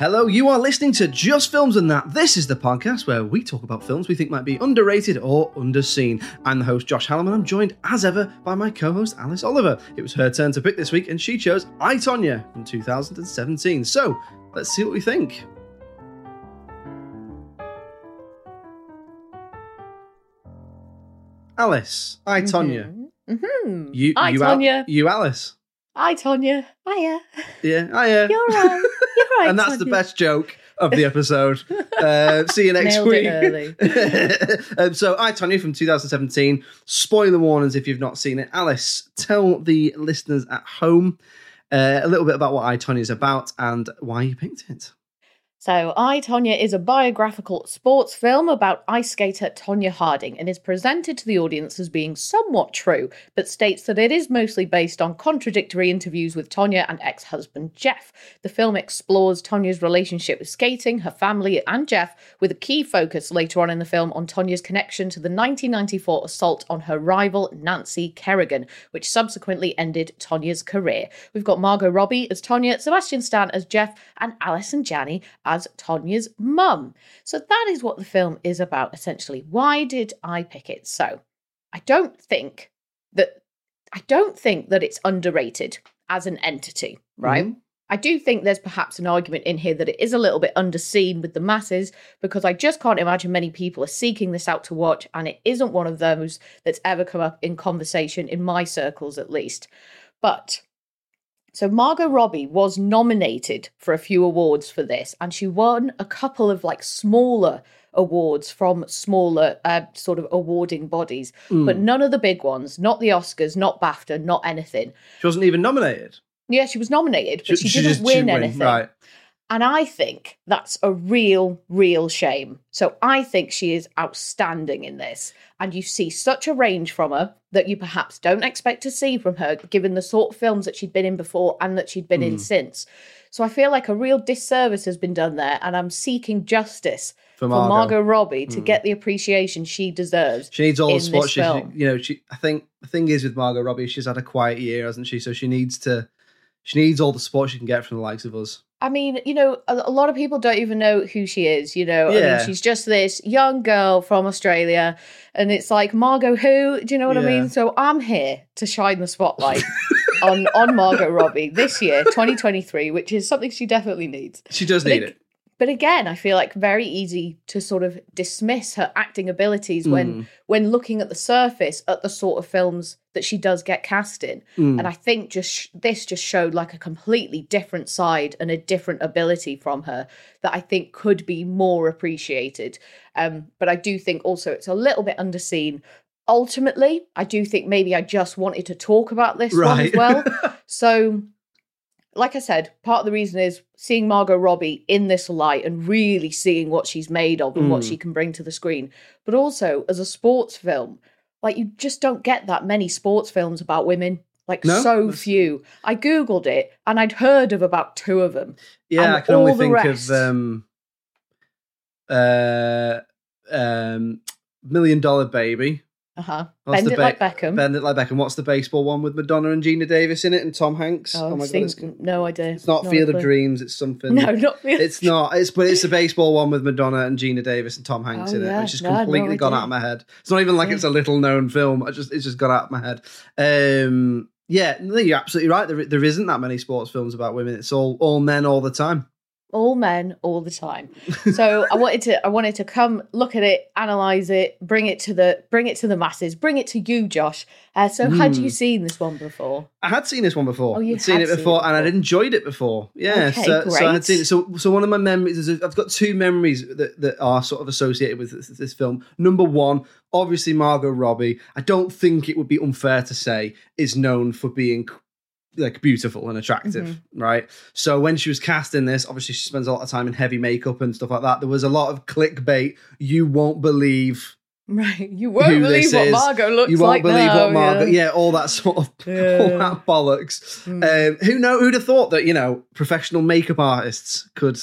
Hello, you are listening to Just Films and That. This is the podcast where we talk about films we think might be underrated or underseen. I'm the host, Josh Hallam, and I'm joined as ever by my co host, Alice Oliver. It was her turn to pick this week, and she chose I, Tonya from 2017. So let's see what we think. Alice, I, Tonya. Mm-hmm. You, Hi, you, Al- Tonya. you, Alice. I, Tonya. Hiya. Yeah, hiya. You're right. Right. and that's the Tonya. best joke of the episode. Uh, see you next week. um, so, I, Tonya from 2017. Spoiler warnings if you've not seen it. Alice, tell the listeners at home uh, a little bit about what I, Tonya is about and why you picked it. So, I, Tonya is a biographical sports film about ice skater Tonya Harding and is presented to the audience as being somewhat true, but states that it is mostly based on contradictory interviews with Tonya and ex husband Jeff. The film explores Tonya's relationship with skating, her family, and Jeff, with a key focus later on in the film on Tonya's connection to the 1994 assault on her rival Nancy Kerrigan, which subsequently ended Tonya's career. We've got Margot Robbie as Tonya, Sebastian Stan as Jeff, and Allison Janney as Tonya's mum. So that is what the film is about essentially. Why did I pick it? So I don't think that I don't think that it's underrated as an entity, right? Mm-hmm. I do think there's perhaps an argument in here that it is a little bit underseen with the masses because I just can't imagine many people are seeking this out to watch, and it isn't one of those that's ever come up in conversation in my circles at least. But so Margot Robbie was nominated for a few awards for this, and she won a couple of like smaller awards from smaller uh, sort of awarding bodies, but none of the big ones, not the Oscars, not BAFTA, not anything. She wasn't even nominated. Yeah, she was nominated, but she, didn't just- win didn't anything. Right. And I think that's a real, real shame. So I think she is outstanding in this. And you see such a range from her that you perhaps don't expect to see from her, given the sort of films that she'd been in before and that she'd been in Mm. since. So I feel like a real disservice has been done there. And I'm seeking justice For for Margot. Margot, Robbie to Mm. get the appreciation she deserves. She needs all the support. She, you know, she. I think the thing is with Margot Robbie, she's had a quiet year, hasn't she? So she needs to. She needs all the support she can get from the likes of us. I mean, you know, a, a lot of people don't even know who she is. You know, I mean, she's just this young girl from Australia, and it's like Margot, who? Do you know what I mean? So I'm here to shine the spotlight on on Margot Robbie this year, 2023, which is something she definitely needs. She does But need ag- it. But again, I feel like very easy to sort of dismiss her acting abilities Mm. when when looking at the surface at the sort of films that she does get cast in. Mm. And I think just this just showed like a completely different side and a different ability from her that I think could be more appreciated. Um, but I do think also it's a little bit underseen. Ultimately, I do think maybe I just wanted to talk about this one as well. so like I said, part of the reason is seeing Margot Robbie in this light and really seeing what she's made of and what Mm. she can bring to the screen. But also as a sports film, like you just don't get that many sports films about women. Like No? so few. I googled it and I'd heard of about two of them. Yeah, I can only think rest- of um, uh, um, Million Dollar Baby. Uh huh. What's Bend it ba- like Beckham. Bend it like Beckham. What's the baseball one with Madonna and Geena Davis in it and Tom Hanks? oh, Oh, my see, god, it's, no idea. it's not No Field of. Dreams. It's something. No, not Field. It's not. It's but it's the baseball one with Madonna and Geena Davis and Tom Hanks Oh, in it, yeah. which has No, had no completely gone out of my head. It's not even like Yeah. it's a little known film. I just it's just got out of my head. Um, Yeah, no, you're absolutely right. There, there isn't that many sports films about women. It's all all men all the time. All men all the time so i wanted to i wanted to come look at it analyze it bring it to the bring it to the masses bring it to you josh uh, so had Hmm. you seen this one before I had seen this one before. Oh, you I'd seen had it seen before, it and I'd enjoyed it before. Yeah, Okay, so, so I great. had seen it. So, so one of my memories is I've got two memories that, that are sort of associated with this, this film. Number one, obviously Margot Robbie. I don't think it would be unfair to say is known for being like beautiful and attractive, Mm-hmm. right? So when she was cast in this, obviously she spends a lot of time in heavy makeup and stuff like that. There was a lot of clickbait. You won't believe right you won't believe what is. margot looks you won't like believe now, what Margot. yeah. Yeah. all that sort of all Yeah. Hmm. that bollocks. Um, who know? Who'd have thought that you know professional makeup artists could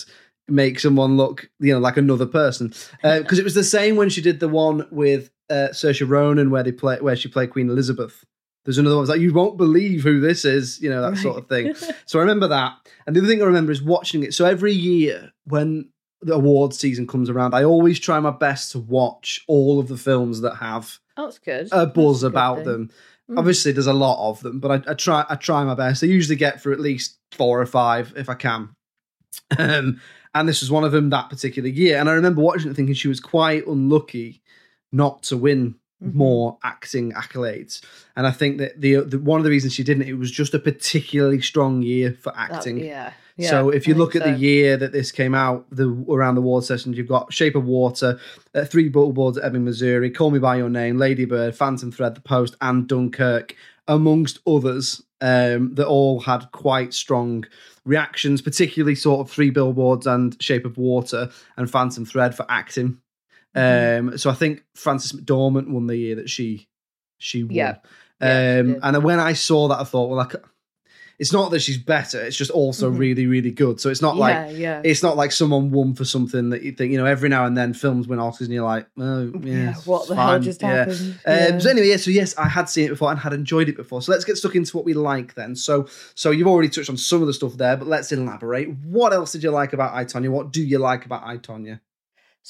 make someone look you know like another person? Because it was the same when she did the one with uh, Saoirse Ronan where they play where she played Queen Elizabeth. There's another one that's like you won't believe who this is, you know that sort of thing. so I remember that, and the other thing I remember is watching it. So every year when the award season comes around, I always try my best to watch all of the films that have Oh, that's good a buzz That's a good about thing. them. Mm. Obviously, there's a lot of them, but I, I try I try my best. I usually get through at least four or five if I can. Um, and this was one of them that particular year. And I remember watching it thinking she was quite unlucky not to win Mhm. more acting accolades. And I think that the, the one of the reasons she didn't, it was just a particularly strong year for That- acting. yeah, yeah so if you I look at the year that this came out, the around the award sessions, you've got Shape of Water, uh, Three Billboards at Ebbing, Missouri, Call Me by Your Name, Lady Bird, Phantom Thread, The Post, and Dunkirk, amongst others, um, that all had quite strong reactions, particularly sort of Three Billboards and Shape of Water and Phantom Thread for acting. Mm-hmm. Um, so I think Frances McDormand won the year that she she won. Yeah. Yeah, she Um, did. and when I saw that, I thought, well, like, it's not that she's better; it's just also Mhm. really, really good. So it's not yeah like yeah it's not like someone won for something that you think, you know, every now and then films win Oscars, and you're like, oh, yeah, yeah what the hell just yeah. happened Um, So anyway, yeah. So yes, I had seen it before and had enjoyed it before. So let's get stuck into what we like then. So so you've already touched on some of the stuff there, but let's elaborate. What else did you like about I Tonya? What do you like about I Tonya?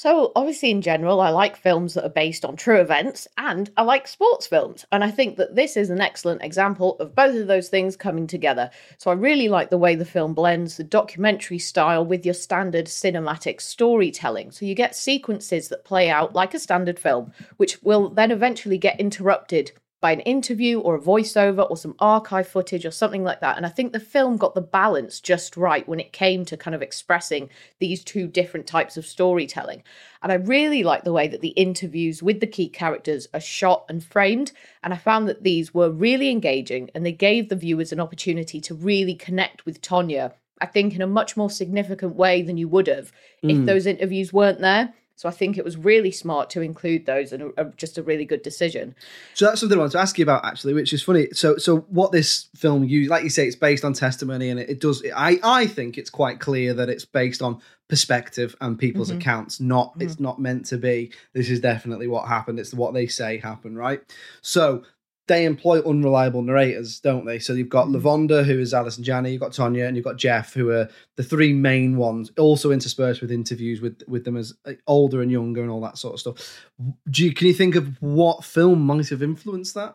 So, obviously, in general, I like films that are based on true events and I like sports films. And I think that this is an excellent example of both of those things coming together. So, I really like the way the film blends the documentary style with your standard cinematic storytelling. So, you get sequences that play out like a standard film, which will then eventually get interrupted by an interview or a voiceover or some archive footage or something like that. And I think the film got the balance just right when it came to kind of expressing these two different types of storytelling. And I really like the way that the interviews with the key characters are shot and framed. And I found that these were really engaging and they gave the viewers an opportunity to really connect with Tonya, I think, in a much more significant way than you would have if mm. those interviews weren't there. So I think it was really smart to include those and a, a- just a really good decision. So that's something I want to ask you about actually, which is funny. So so what this film you like you say it's based on testimony and it, it does I I think it's quite clear that it's based on perspective and people's Mm-hmm. accounts. Not it's not meant to be this is definitely what happened. It's what they say happened, right? So they employ unreliable narrators, don't they? So you've got Mm-hmm. Lavonda, who is Allison Janney, you've got Tonya, and you've got Jeff, who are the three main ones, also interspersed with interviews with with them as like, older and younger and all that sort of stuff. Do you, can you think of what film might have influenced that?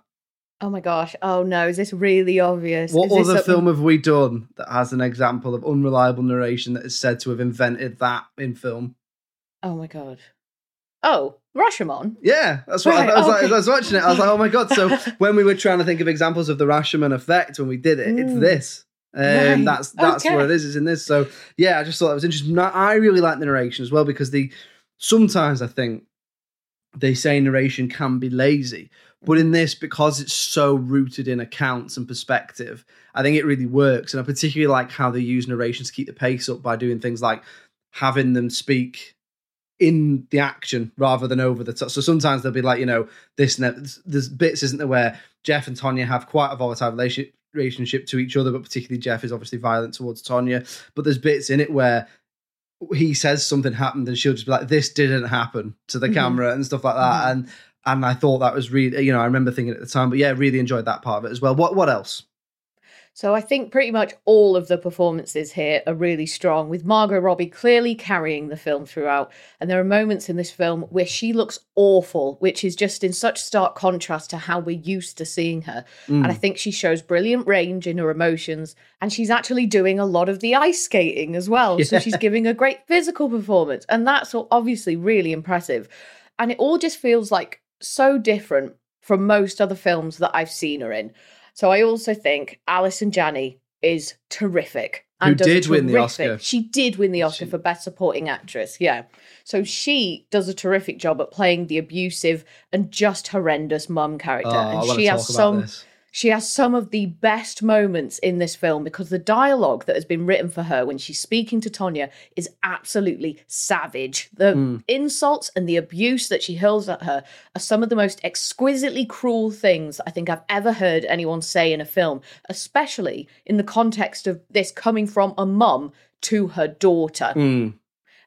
Oh my gosh. Oh no, is this really obvious? What Is other something- film have we done that has an example of unreliable narration that is said to have invented that in film? Oh my god. Oh, Rashomon. Yeah, that's what Right, I, I was okay. As I was watching it, I was like, "Oh my god!" So when we were trying to think of examples of the Rashomon effect when we did it, it's Mm. this. Um, Right, That's that's okay. what it is. It's in this. So yeah, I just thought that was interesting. I really like the narration as well because the sometimes I think they say narration can be lazy, but in this because it's so rooted in accounts and perspective, I think it really works. And I particularly like how they use narration to keep the pace up by doing things like having them speak in the action rather than over the top. So sometimes they'll be like, you know, this and that. There's bits, isn't there, where Jeff and Tonya have quite a volatile relationship relationship to each other, but particularly Jeff is obviously violent towards Tonya. But there's bits in it where he says something happened and she'll just be like, "This didn't happen" to the Mhm. camera and stuff like that. And and I thought that was really, you know, I remember thinking at the time, but yeah, really enjoyed that part of it as well. What what else? So I think pretty much all of the performances here are really strong, with Margot Robbie clearly carrying the film throughout. And there are moments in this film where she looks awful, which is just in such stark contrast to how we're used to seeing her. And I mm. think she shows brilliant range in her emotions, and she's actually doing a lot of the ice skating as well. So she's giving a great physical performance, and that's obviously really impressive. And it all just feels like so different from most other films that I've seen her in. So I also think Allison Janney is terrific. Who did win the Oscar. She did win the Oscar for Best Supporting Actress, yeah. So she does a terrific job at playing the abusive and just horrendous mum character. Oh, and she has some this. She has some of the best moments in this film because the dialogue that has been written for her when she's speaking to Tonya is absolutely savage. The Hmm. insults and the abuse that she hurls at her are some of the most exquisitely cruel things I think I've ever heard anyone say in a film, especially in the context of this coming from a mum to her daughter. Hmm.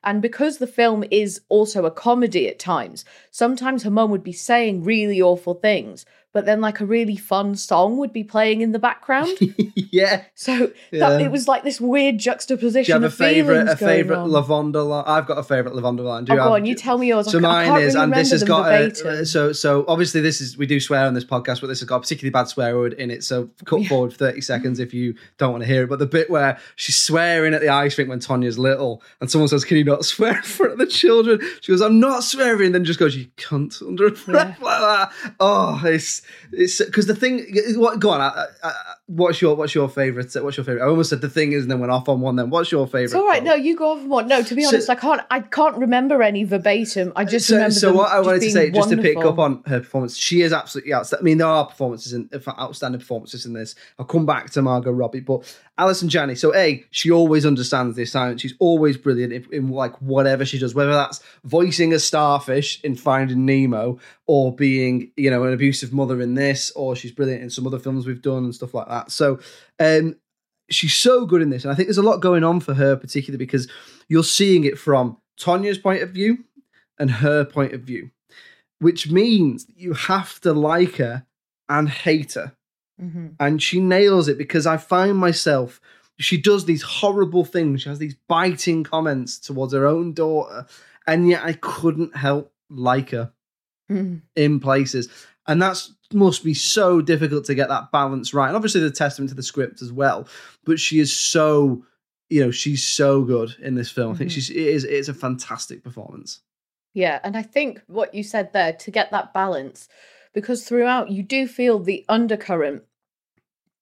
And because the film is also a comedy at times, sometimes her mum would be saying really awful things, but then like a really fun song would be playing in the background. yeah. so Yeah. that, it was like this weird Do you juxtaposition a of favorite, feelings a going favorite on. Lavonda line? I've got a favorite Lavonda line. Do Oh, you go on, you tell me yours. So mine is, really and this has got a, so so obviously this is we do swear on this podcast, but this has got a particularly bad swear word in it. So cut forward thirty seconds if you don't want to hear it. But the bit where she's swearing at the ice rink when Tonya's little, and someone says, "Can you not swear in front of the children?" She goes, "I'm not swearing." and Then just goes, "You cunt," under her breath like that. Oh, it's it's because the thing. What go on? I, I, what's your what's your favorite? Uh, what's your favorite? I almost said the thing is, and then went off on one. Then what's your favorite? It's all right. quote? No, you go off on one. No, to be So- honest, I can't. I can't remember any verbatim. I just so, remember. so what I wanted to say, just to pick up on her performance, she is absolutely outstanding. I mean, there are performances in outstanding performances in this. I'll come back to Margot Robbie, but Allison Janney. So, a she always understands the assignment. She's always brilliant in, in like whatever she does, whether that's voicing a starfish in Finding Nemo, or being you know an abusive mother in this, or she's brilliant in some other films we've done and stuff like that. So, um, she's so good in this, and I think there's a lot going on for her, particularly because you're seeing it from Tonya's point of view and her point of view, which means you have to like her and hate her. Mhm. And she nails it because I find myself, she does these horrible things. She has these biting comments towards her own daughter, and yet I couldn't help like her Mhm. in places. And that's must be so difficult to get that balance right. And obviously the testament to the script as well. But she is so, you know, she's so good in this film. I think Mhm. she's it is it's a fantastic performance. Yeah, and I think what you said there to get that balance, because throughout you do feel the undercurrent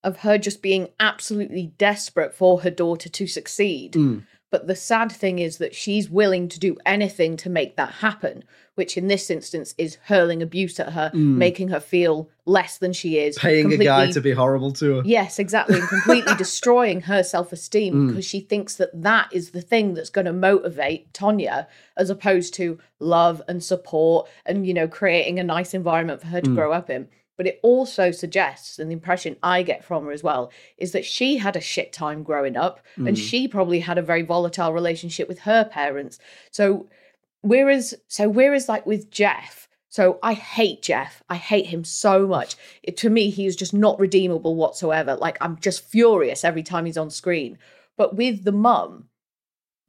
of her just being absolutely desperate for her daughter to succeed. Mm. But the sad thing is that she's willing to do anything to make that happen, which in this instance is hurling abuse at her, making her feel less than she is, Mm. Paying a guy to be horrible to her. Yes, exactly. And completely destroying her self esteem Mm. because she thinks that that is the thing that's going to motivate Tonya as opposed to love and support and, you know, creating a nice environment for her to Mm. grow up in. But it also suggests, and the impression I get from her as well, is that she had a shit time growing up Mm. and she probably had a very volatile relationship with her parents. So, whereas, so whereas like with Jeff, so I hate Jeff. I hate him so much. It, to me, he is just not redeemable whatsoever. Like I'm just furious every time he's on screen. But with the mum,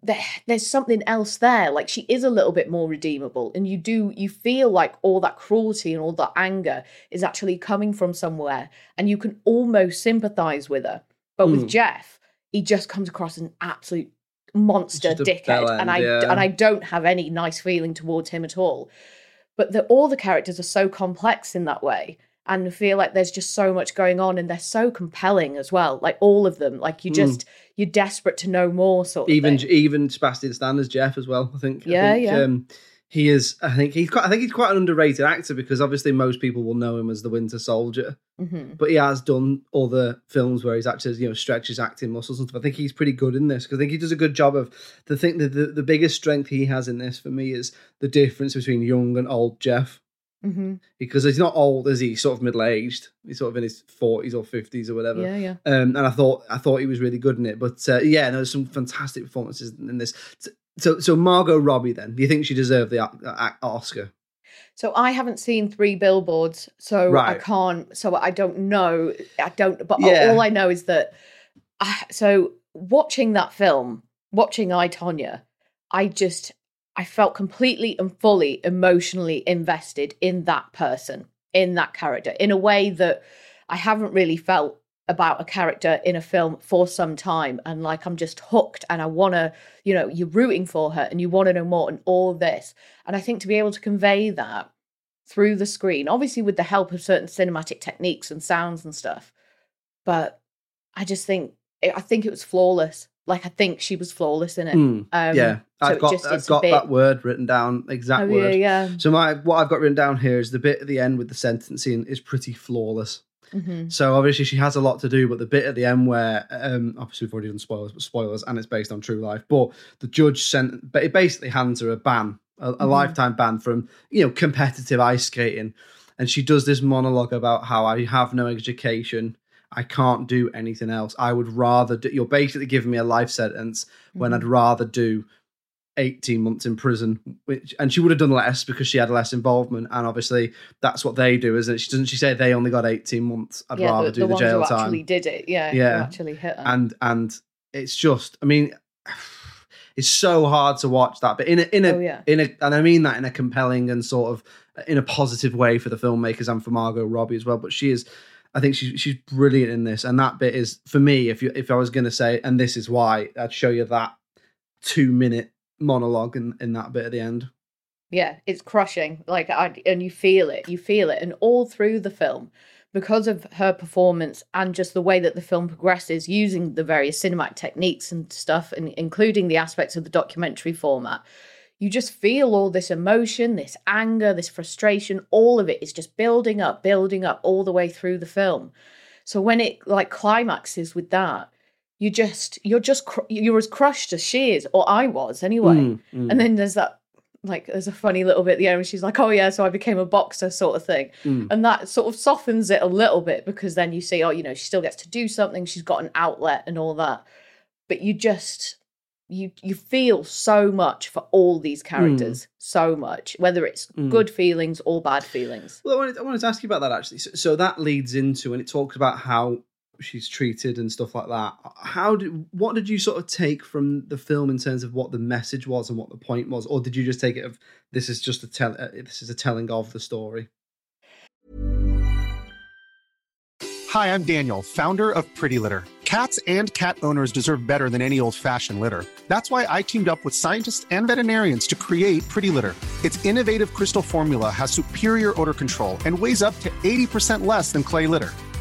there, there's something else there. Like she is a little bit more redeemable, and you do you feel like all that cruelty and all that anger is actually coming from somewhere, and you can almost sympathize with her. But with Mm. Jeff, he just comes across as an absolute monster dickhead, bell and I yeah. and I don't have any nice feeling towards him at all. But the, all the characters are so complex in that way, and feel like there's just so much going on, and they're so compelling as well. Like all of them, like you just you're desperate to know more. Sort of Hmm. even thing. even Sebastian Stan as Jeff as well. I think. I Yeah, think, yeah. Um, he is. I think he's quite. I think he's quite an underrated actor because obviously most people will know him as the Winter Soldier, Mhm. but he has done other films where he's actually you know stretched his acting muscles and stuff. I think he's pretty good in this because I think he does a good job of the thing. The, the the biggest strength he has in this for me is the difference between young and old Jeff. Mhm. Because he's not old, is he? He's sort of middle aged. He's sort of in his forties or fifties or whatever. Yeah, yeah. Um, and I thought I thought he was really good in it. But uh, yeah, there's some fantastic performances in this. So so Margot Robbie, then, do you think she deserved the uh, uh, Oscar? So I haven't seen three billboards, so I can't. So I don't know. I don't. But Yeah. all I know is that. I, so watching that film, watching I Tonya, I just I felt completely and fully emotionally invested in that person, in that character, in a way that I haven't really felt about a character in a film for some time and like I'm just hooked and I want to you know you're rooting for her and you want to know more and all this. And I think to be able to convey that through the screen obviously with the help of certain cinematic techniques and sounds and stuff but I just think I think it was flawless. Like I think she was flawless in it. Mm, um, yeah, so I've got just- I've got bit- that word written down, exact oh, word. yeah yeah. So my what I've got written down here is the bit at the end with the sentencing is pretty flawless. Mhm. So obviously she has a lot to do, but the bit at the end where um, obviously we've already done spoilers, but spoilers, and it's based on true life. But the judge sent, but it basically hands her a ban, a, a lifetime ban from you know competitive ice skating, and she does this monologue about how I have no education, I can't do anything else. I would rather do. You're basically giving me a life sentence when I'd rather do 18 months in prison which and she would have done less because she had less involvement and obviously that's what they do isn't it she doesn't she say they only got 18 months i'd yeah rather the, do the the, ones jail who time actually did it yeah Yeah. actually hit her and and it's just i mean it's so hard to watch that but in a in a Oh, yeah. in a and i mean that in a compelling and sort of in a positive way for the filmmakers and for margot robbie as well but she is I think she's she's brilliant in this, and that bit is for me. If you if I was going to say, and this is why, I'd show you that two minute monologue in, in that bit at the end. Yeah, it's crushing. Like, I, and you feel it, you feel it, and all through the film, because of her performance and just the way that the film progresses, using the various cinematic techniques and stuff, and including the aspects of the documentary format, you just feel all this emotion, this anger, this frustration. All of it is just building up, building up all the way through the film. So when it like climaxes with that, you just you're just cr- you're as crushed as she is, or I was anyway. Mm, mm. And then there's that like there's a funny little bit at the end where she's like, Oh yeah, so I became a boxer sort of thing. Mm. And that sort of softens it a little bit because then you see, oh, you know, she still gets to do something, she's got an outlet and all that. But you just you you feel so much for all these characters, so much, whether it's Mm. good feelings or bad feelings. Well, I wanted, I wanted to ask you about that actually. So, so that leads into and it talks about how she's treated and stuff like that. How did what did you sort of take from the film in terms of what the message was and what the point was, or did you just take it of this is just a tell uh, this is a telling of the story? Hi, I'm Daniel, founder of Pretty Litter. Cats and cat owners deserve better than any old fashioned litter. That's why I teamed up with scientists and veterinarians to create Pretty Litter. Its innovative crystal formula has superior odor control and weighs up to 80% less than clay litter.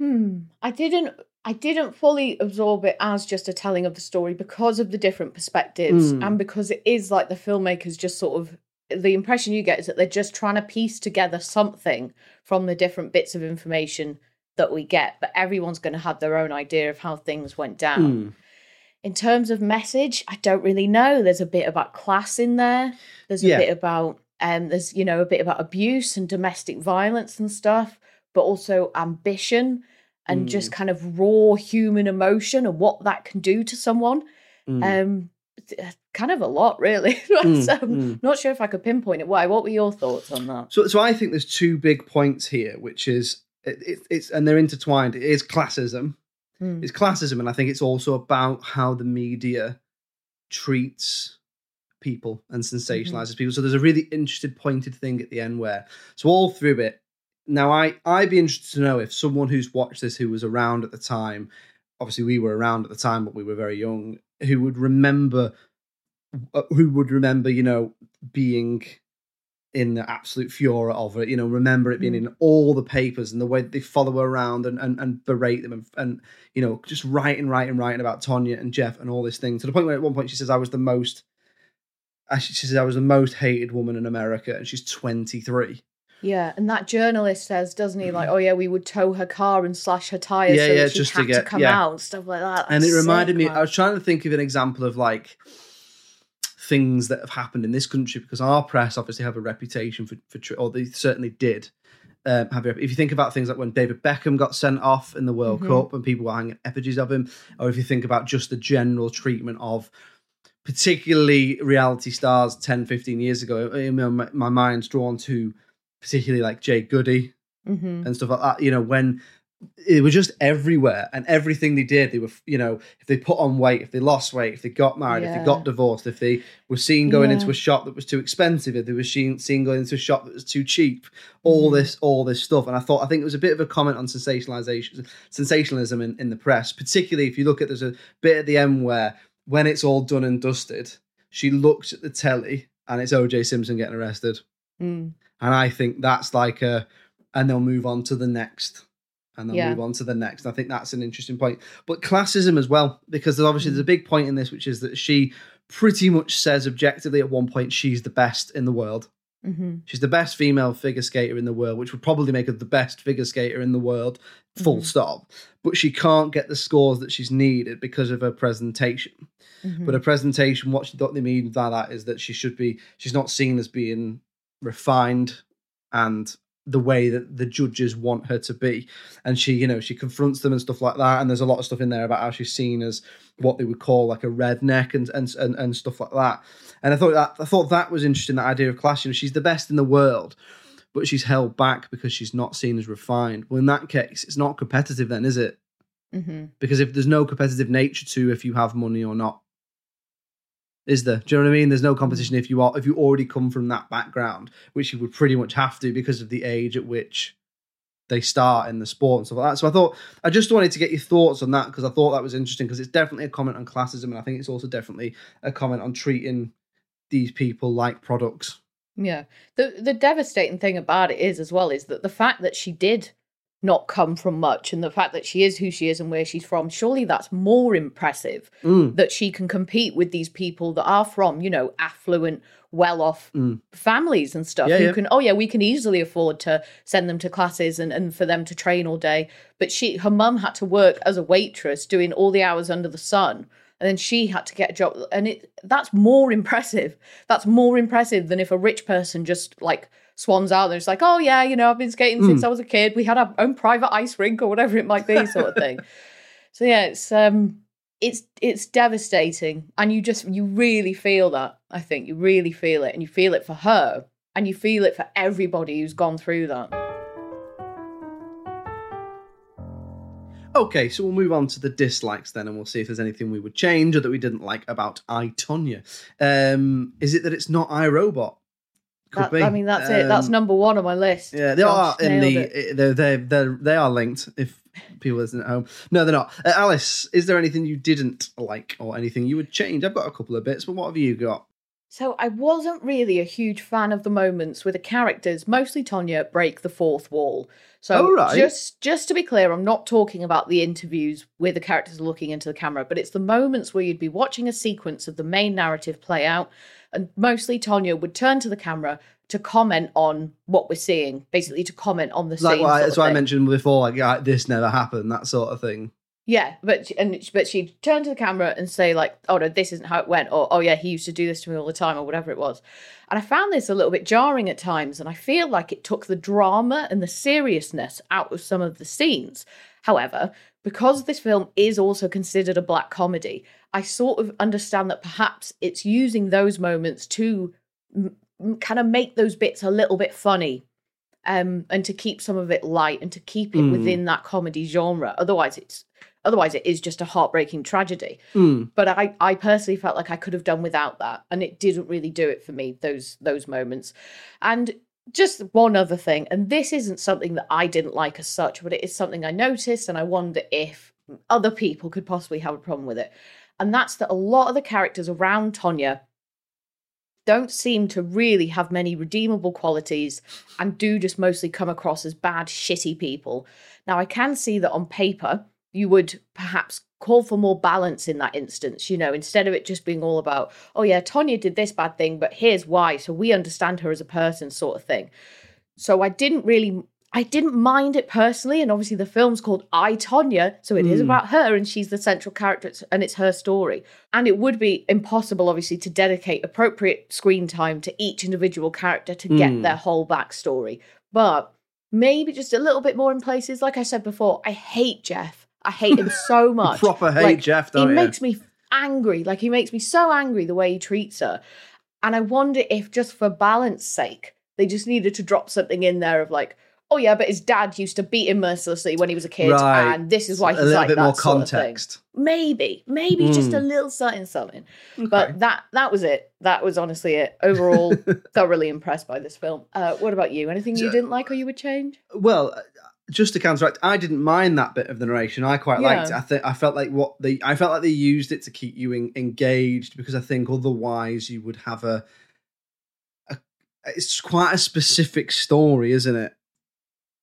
Hmm. I didn't I didn't fully absorb it as just a telling of the story because of the different perspectives Mm. and because it is like the filmmakers just sort of the impression you get is that they're just trying to piece together something from the different bits of information that we get, but everyone's going to have their own idea of how things went down. Mm. In terms of message, I don't really know. There's a bit about class in there. There's a Yeah. bit about um there's you know a bit about abuse and domestic violence and stuff, but also ambition and just kind of raw human emotion and what that can do to someone. Mm. Um kind of a lot really. so Mm, I'm mm. not sure if I could pinpoint it. Why? What were your thoughts on that? So, so I think there's two big points here, which is it, it, it's and they're intertwined. It is classism. Mm. It's classism, and I think it's also about how the media treats people and sensationalizes people. So there's a really interested, pointed thing at the end where so all through it. Now, I I'd be interested to know if someone who's watched this who was around at the time, obviously we were around at the time, but we were very young, who would remember, uh, who would remember, you know, being in the absolute furor of it. You know, remember it being in all the papers and the way that they follow her around and, and, and berate them and, and, you know, just writing, writing, writing about Tonya and Jeff and all this thing to the point where at one point she says, I was the most, she says, I was the most hated woman in America and she's 23. Yeah, and that journalist says, doesn't he, like, oh yeah, we would tow her car and slash her tires Yeah, so yeah, she just to had to, get- come yeah. out and stuff like that. and it reminded me. I was trying to think of an example of like things that have happened in this country because our press obviously have a reputation for, for or they certainly did. Um, have a, if you think about things like when David Beckham got sent off in the World Mhm. Cup and people were hanging effigies of him, or if you think about just the general treatment of particularly reality stars 10, 15 years ago, know, my, my mind's drawn to particularly like Jade Goody Mhm. and stuff like that. You know, when it was just everywhere and everything they did, they were, you know, if they put on weight, if they lost weight, if they got married, if they got divorced, if they were seen going Yeah. into a shop that was too expensive, if they were seen, seen going into a shop that was too cheap, all Mm-hmm. this, all this stuff. And I thought, I think it was a bit of a comment on sensationalization, sensationalism in, in the press, particularly if you look at, there's a bit at the end where when it's all done and dusted, she looks at the telly and it's OJ Simpson getting arrested. Mm. And I think that's like a, and they'll move on to the next, and they'll Yeah. move on to the next. I think that's an interesting point. But classism as well, because there's obviously there's a big point in this, which is that she pretty much says objectively at one point she's the best in the world. hmm She's the best female figure skater in the world, which would probably make her the best figure skater in the world, full Mhm. stop. But she can't get the scores that she's needed because of her presentation. Mm-hmm. But her presentation, what she thought they mean by that is that she should be, she's not seen as being refined and the way that the judges want her to be. And she, you know, she confronts them and stuff like that. And there's a lot of stuff in there about how she's seen as what they would call like a redneck and and and, and stuff like that. And I thought that I thought that was interesting, that idea of class. You know, she's the best in the world, but she's held back because she's not seen as refined. Well, in that case, it's not competitive then, is it? hmm Because if there's no competitive nature to if you have money or not, is there? Do you know what I mean? There's no competition if you are if you already come from that background, which you would pretty much have to because of the age at which they start in the sport and stuff like that. So I thought I just wanted to get your thoughts on that because I thought that was interesting because it's definitely a comment on classism and I think it's also definitely a comment on treating these people like products. Yeah. The the devastating thing about it is as well is that the fact that she did not come from much and the fact that she is who she is and where she's from, surely that's more impressive Mm. that she can compete with these people that are from, you know, affluent, well off Mm. families and stuff Yeah, who yeah. can oh yeah, we can easily afford to send them to classes and, and for them to train all day. But she her mum had to work as a waitress doing all the hours under the sun. And then she had to get a job, and it that's more impressive. That's more impressive than if a rich person just like swans out there. It's like, oh yeah, you know, I've been skating since I was a kid. We had our own private ice rink or whatever it might be, sort of thing. so yeah, it's um, it's it's devastating, and you just you really feel that. I think you really feel it, and you feel it for her, and you feel it for everybody who's gone through that. Okay, so we'll move on to the dislikes then, and we'll see if there's anything we would change or that we didn't like about I Tonya. Um, is it that it's not iRobot? That-. I mean, that's it. That's Um, number one on my list. Yeah, they Josh are in the. They're, they're, they're, they are linked. If people listen at home, no, they're not. Uh, Alice, is there anything you didn't like or anything you would change? I've got a couple of bits, but what have you got? So I wasn't really a huge fan of the moments where the characters, mostly Tonya, break the fourth wall. So Oh, right. just just to be clear, I'm not talking about the interviews where the characters are looking into the camera, but it's the moments where you'd be watching a sequence of the main narrative play out, and mostly Tonya would turn to the camera to comment on what we're seeing, basically to comment on the like scene. what I, that's what I mentioned before. Like, yeah, this never happened. That sort of thing. Yeah, but and but she'd turn to the camera and say like, "Oh no, this isn't how it went," or "Oh yeah, he used to do this to me all the time," or whatever it was. And I found this a little bit jarring at times, and I feel like it took the drama and the seriousness out of some of the scenes. However, because this film is also considered a black comedy, I sort of understand that perhaps it's using those moments to m- m- kind of make those bits a little bit funny um, and to keep some of it light and to keep it Mm. within that comedy genre. Otherwise, it's otherwise it is just a heartbreaking tragedy. Mm. But I, I personally felt like I could have done without that, and it didn't really do it for me. Those those moments, and just one other thing, and this isn't something that I didn't like as such, but it is something I noticed, and I wonder if other people could possibly have a problem with it. And that's that a lot of the characters around Tonya don't seem to really have many redeemable qualities and do just mostly come across as bad, shitty people. Now, I can see that on paper, you would perhaps call for more balance in that instance, you know, instead of it just being all about, oh, yeah, Tonya did this bad thing, but here's why. So we understand her as a person, sort of thing. So I didn't really. I didn't mind it personally, and obviously the film's called I Tonya, so it is Mm. about her, and she's the central character, and it's her story. And it would be impossible, obviously, to dedicate appropriate screen time to each individual character to get Mm. their whole backstory. But maybe just a little bit more in places. Like I said before, I hate Jeff. I hate him so much. Proper hate Like, Jeff, He don't you? makes me angry. Like he makes me so angry the way he treats her. And I wonder if just for balance sake, they just needed to drop something in there of like, oh yeah, but his dad used to beat him mercilessly when he was a kid, Right. and this is why A he's little like bit that more sort of thing. context. Maybe, maybe just a Mm. little something, something. But that that was it. That was honestly it. Overall, thoroughly impressed by this film. Uh, what about you? Anything you didn't like or you would change? Well, uh, just to counteract, I didn't mind that bit of the narration. I quite liked it. I think I felt like what they, I felt like they used it to keep you en- engaged because I think otherwise you would have a, a, it's quite a specific story, isn't it?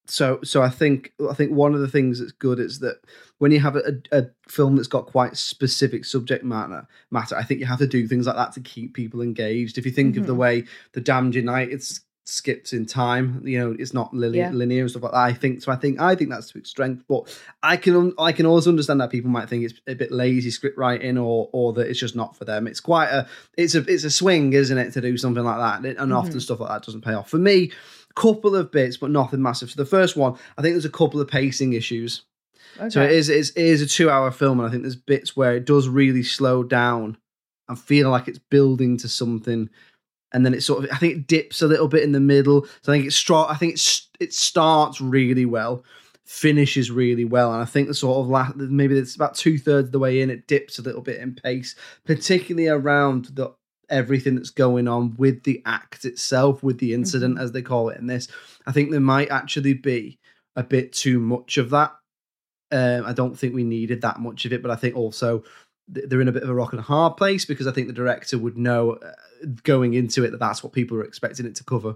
So, so I think I think one of the things that's good is that when you have a, a film that's got quite specific subject matter, matter, I think you have to do things like that to keep people engaged. If you think of the Mhm. way the Damned United's skips in time, you know, it's not linear, Yeah. linear and stuff like that. I think so. I think I think that's strength, but I can I can also understand that people might think it's a bit lazy script writing or or that it's just not for them. It's quite a it's a it's a swing, isn't it, to do something like that, and often Mhm. stuff like that doesn't pay off. For me, couple of bits, but nothing massive. So the first one, I think there's a couple of pacing issues. So it Okay. is it's, it is a two hour film, and I think there's bits where it does really slow down and feel like it's building to something, and then it sort of I think it dips a little bit in the middle. So I think it's strong. I think it's it starts really well, finishes really well, and I think the sort of last maybe it's about two thirds of the way in, it dips a little bit in pace, particularly around the everything that's going on with the act itself, with the incident as they call it in this. I think there might actually be a bit too much of that. Um, I don't think we needed that much of it, but I think also they're in a bit of a rock and hard place because I think the director would know uh, going into it that that's what people are expecting it to cover.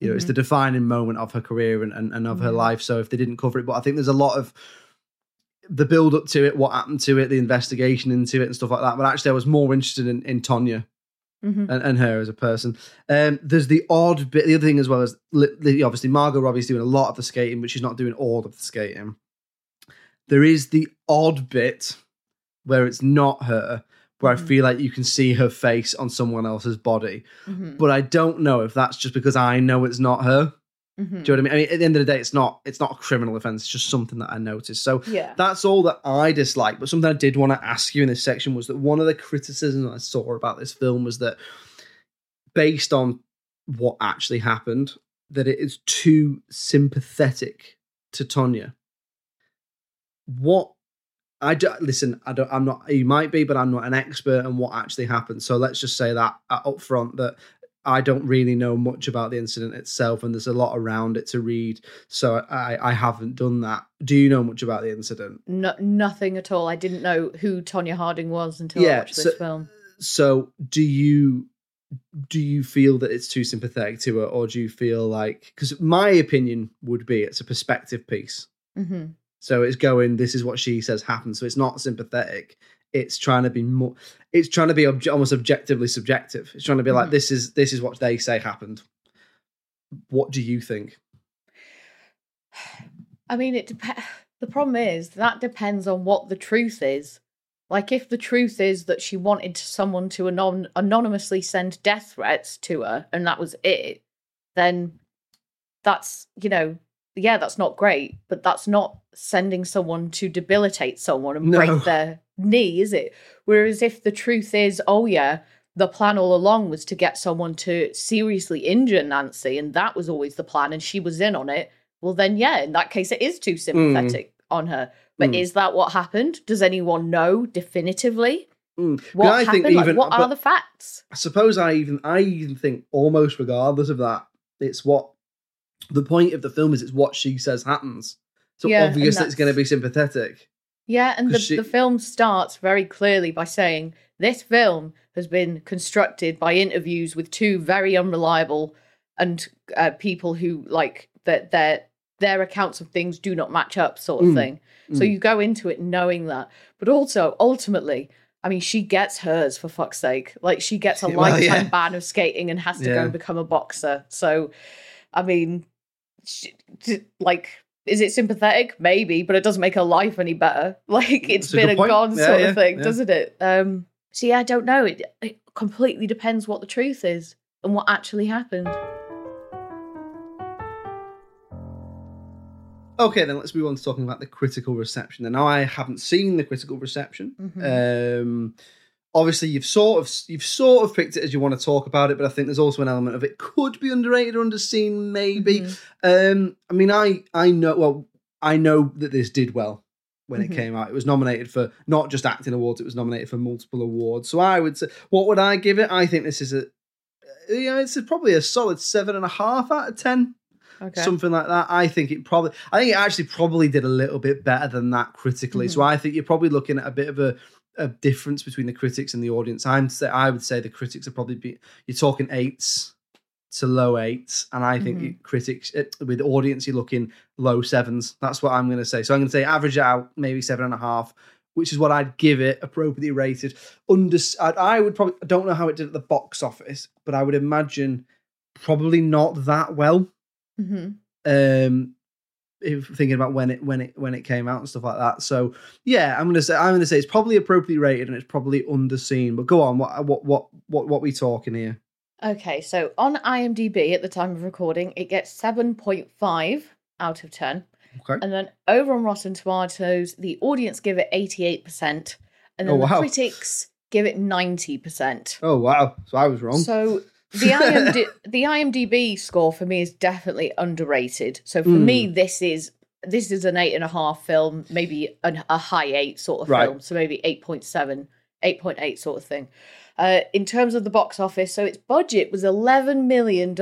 You know, it's Mhm. the defining moment of her career and, and, and of her life. So if they didn't cover it, but I think there's a lot of the build up to it, what happened to it, the investigation into it, and stuff like that. But actually, I was more interested in, in Tonya Mhm. and, and her as a person. Um, there's the odd bit. The other thing as well is obviously Margot Robbie's doing a lot of the skating, but she's not doing all of the skating. There is the odd bit where it's not her, where. I feel like you can see her face on someone else's body, Mhm. but I don't know if that's just because I know it's not her. Mhm. Do you know what I mean? I mean, at the end of the day, it's not it's not a criminal offense. It's just something that I noticed. So Yeah. that's all that I dislike. But something I did want to ask you in this section was that one of the criticisms I saw about this film was that based on what actually happened, that it is too sympathetic to Tonya. What I do, listen, I don't. I'm not. You might be, but I'm not an expert on what actually happened. So let's just say that uh, up front that I don't really know much about the incident itself, and there's a lot around it to read. So I, I haven't done that. Do you know much about the incident? No, nothing at all. I didn't know who Tonya Harding was until I Yeah, watched this so- film. So do you do you feel that it's too sympathetic to her, or do you feel like because my opinion would be it's a perspective piece. hmm So it's going, this is what she says happened. So it's not sympathetic. It's trying to be more. It's trying to be obje- almost objectively subjective. It's trying to be like Mhm. this is this is what they say happened. What do you think? I mean, it depends. The problem is that depends on what the truth is. Like, if the truth is that she wanted someone to anon- anonymously send death threats to her and that was it, then that's, you know, yeah, that's not great, but that's not sending someone to debilitate someone and No. break their knee, is it? Whereas if the truth is, oh, yeah, the plan all along was to get someone to seriously injure Nancy, and that was always the plan, and she was in on it, well, then, yeah, in that case, it is too sympathetic on her. But Mm. is that what happened? Does anyone know definitively Mm. what I happened? think Like, even- what are the facts? I suppose I even I even think almost regardless of that, it's what the point of the film is. It's what she says happens. So Yeah, and obvious that it's going to be sympathetic. Yeah, and the, she- the film starts very clearly by saying this film has been constructed by interviews with two very unreliable and uh, people who like that their their accounts of things do not match up, sort of Mm, thing. So mm. you go into it knowing that, but also ultimately. I mean, she gets hers for fuck's sake. Like, she gets a Well, lifetime yeah. ban of skating and has to go and become a boxer. So, I mean, she, like, is it sympathetic? Maybe, but it doesn't make her life any better. Like, it's That's a been a point. gone Yeah, sort yeah, of thing, yeah. doesn't it? Um, so yeah, I don't know. It, it completely depends what the truth is and what actually happened. Okay, then let's move on to talking about the critical reception. And now I haven't seen the critical reception. Mhm. Um, obviously, you've sort of you've sort of picked it as you want to talk about it, but I think there's also an element of it could be underrated or underseen, maybe. Mhm. Um, I mean, I I know well, I know that this did well when Mhm. it came out. It was nominated for not just acting awards; it was nominated for multiple awards. So I would say, what would I give it? I think this is a, you know, it's probably a solid seven and a half out of ten Okay. something like that. I think it probably, I think it actually probably did a little bit better than that critically. So Mm-hmm. I think you're probably looking at a bit of a, a difference between the critics and the audience. I'm say I would say the critics are probably be you're talking eights to low eights, and I think Mhm. critics with audience you're looking low sevens. That's what I'm going to say. So I'm going to say average out maybe seven and a half. Which is what I'd give it appropriately rated. Under, I, I would probably I don't know how it did at the box office, but I would imagine probably not that well hmm um thinking about when it when it when it came out and stuff like that. So yeah i'm gonna say i'm gonna say it's probably appropriately rated and it's probably underseen but go on what what what what what we talking here? Okay, so on IMDb at the time of recording, it gets 7.5 out of 10. okay. And then over on Rotten Tomatoes, the audience give it 88%, and oh, then Oh, the critics give it 90%. oh wow. So i was wrong. So the IMD, the IMDb score for me is definitely underrated. So for Mm. me, this is this is an eight and a half film, maybe an, a high eight sort of Right. film. So maybe 8.7, 8.8 sort of thing. Uh, in terms of the box office, so its budget was $11 million,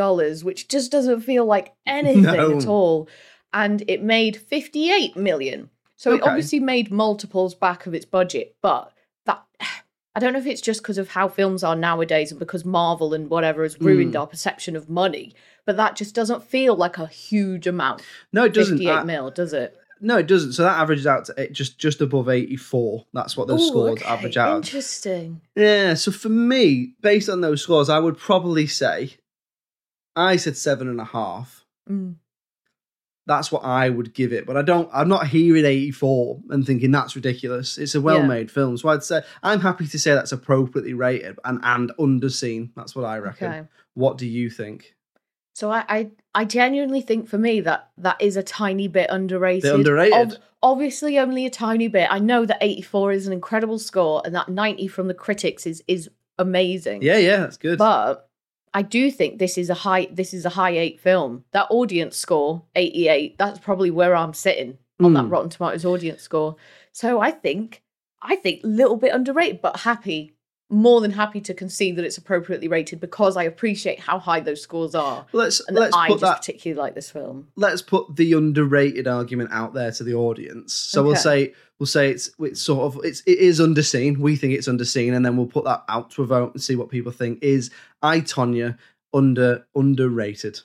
which just doesn't feel like anything No. at all. And it made 58 million. So it obviously made multiples back of its budget, but that I don't know if it's just because of how films are nowadays and because Marvel and whatever has ruined Mm. our perception of money, but that just doesn't feel like a huge amount. no it doesn't 58 Uh, mil, does it? no it doesn't so that averages out to just just above 84 that's what those Ooh, scores okay, average out Interesting. Yeah, so for me, based on those scores, I would probably say I said seven and a half. Mm. That's what I would give it, but I don't. I'm not hearing 84 and thinking that's ridiculous. It's a well-made film, so I'd say I'm happy to say that's appropriately rated and and underseen. That's what I reckon. Okay. What do you think? So I, I I genuinely think for me that that is a tiny bit underrated. underrated? obviously only a tiny bit. I know that 84 is an incredible score and that 90 from the critics is is amazing. Yeah, yeah, that's good. But I do think this is a high this is a high 8 film. That audience score 88, that's probably where I'm sitting on that Mm. Rotten Tomatoes audience score. So I think I think a little bit underrated but happy more than happy to concede that it's appropriately rated because I appreciate how high those scores are. Let's and let's I put just that particularly like this film. let's put the underrated argument out there to the audience. So we'll say we'll say it's it's sort of it's it is underseen. We think it's underseen, and then we'll put that out to a vote and see what people think. Is I Tonya under underrated?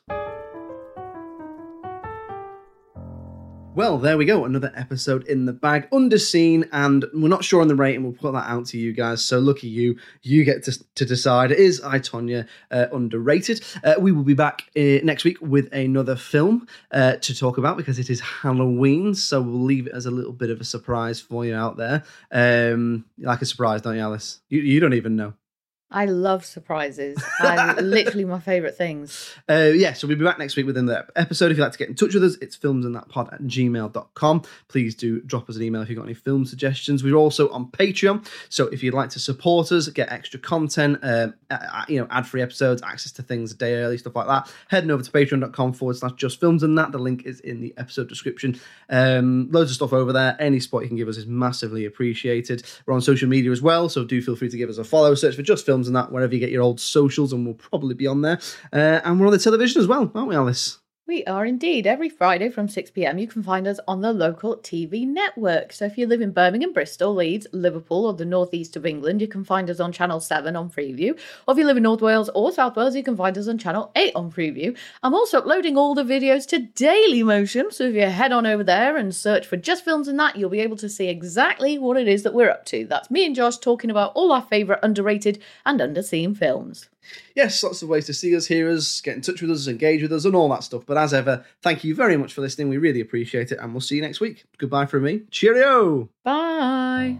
Well, there we go. Another episode in the bag, underseen, and we're not sure on the rating. We'll put that out to you guys. So lucky you, you get to, to decide. Is I Tonya uh, underrated? Uh, we will be back uh, next week with another film uh, to talk about because it is Halloween. So we'll leave it as a little bit of a surprise for you out there. Um, like a surprise, don't you, Alice? You, you don't even know. I love surprises. I literally my favourite things. Uh, yeah, so we'll be back next week with another episode. If you'd like to get in touch with us, it's filmsandthatpod at gmail.com. Please do drop us an email if you've got any film suggestions. We're also on Patreon. So if you'd like to support us, get extra content, um, uh, you know, ad-free episodes, access to things a day early, stuff like that, heading over to patreon.com forward slash just films and that. The link is in the episode description. Um, loads of stuff over there. Any support you can give us is massively appreciated. We're on social media as well, so do feel free to give us a follow. Search for Just Films and that wherever you get your old socials, and we'll probably be on there. Uh, and we're on the television as well, aren't we, Alice? We are indeed. Every Friday from 6 pm, you can find us on the local TV network. So if you live in Birmingham, Bristol, Leeds, Liverpool, or the northeast of England, you can find us on Channel 7 on Freeview. Or if you live in North Wales or South Wales, you can find us on Channel 8 on Freeview. I'm also uploading all the videos to Daily Motion. So if you head on over there and search for Just Films and That, you'll be able to see exactly what it is that we're up to. That's me and Josh talking about all our favourite underrated and underseen films. Yes, lots of ways to see us, hear us, get in touch with us, engage with us, and all that stuff. But as ever, thank you very much for listening. We really appreciate it, and we'll see you next week. Goodbye from me. Cheerio! Bye.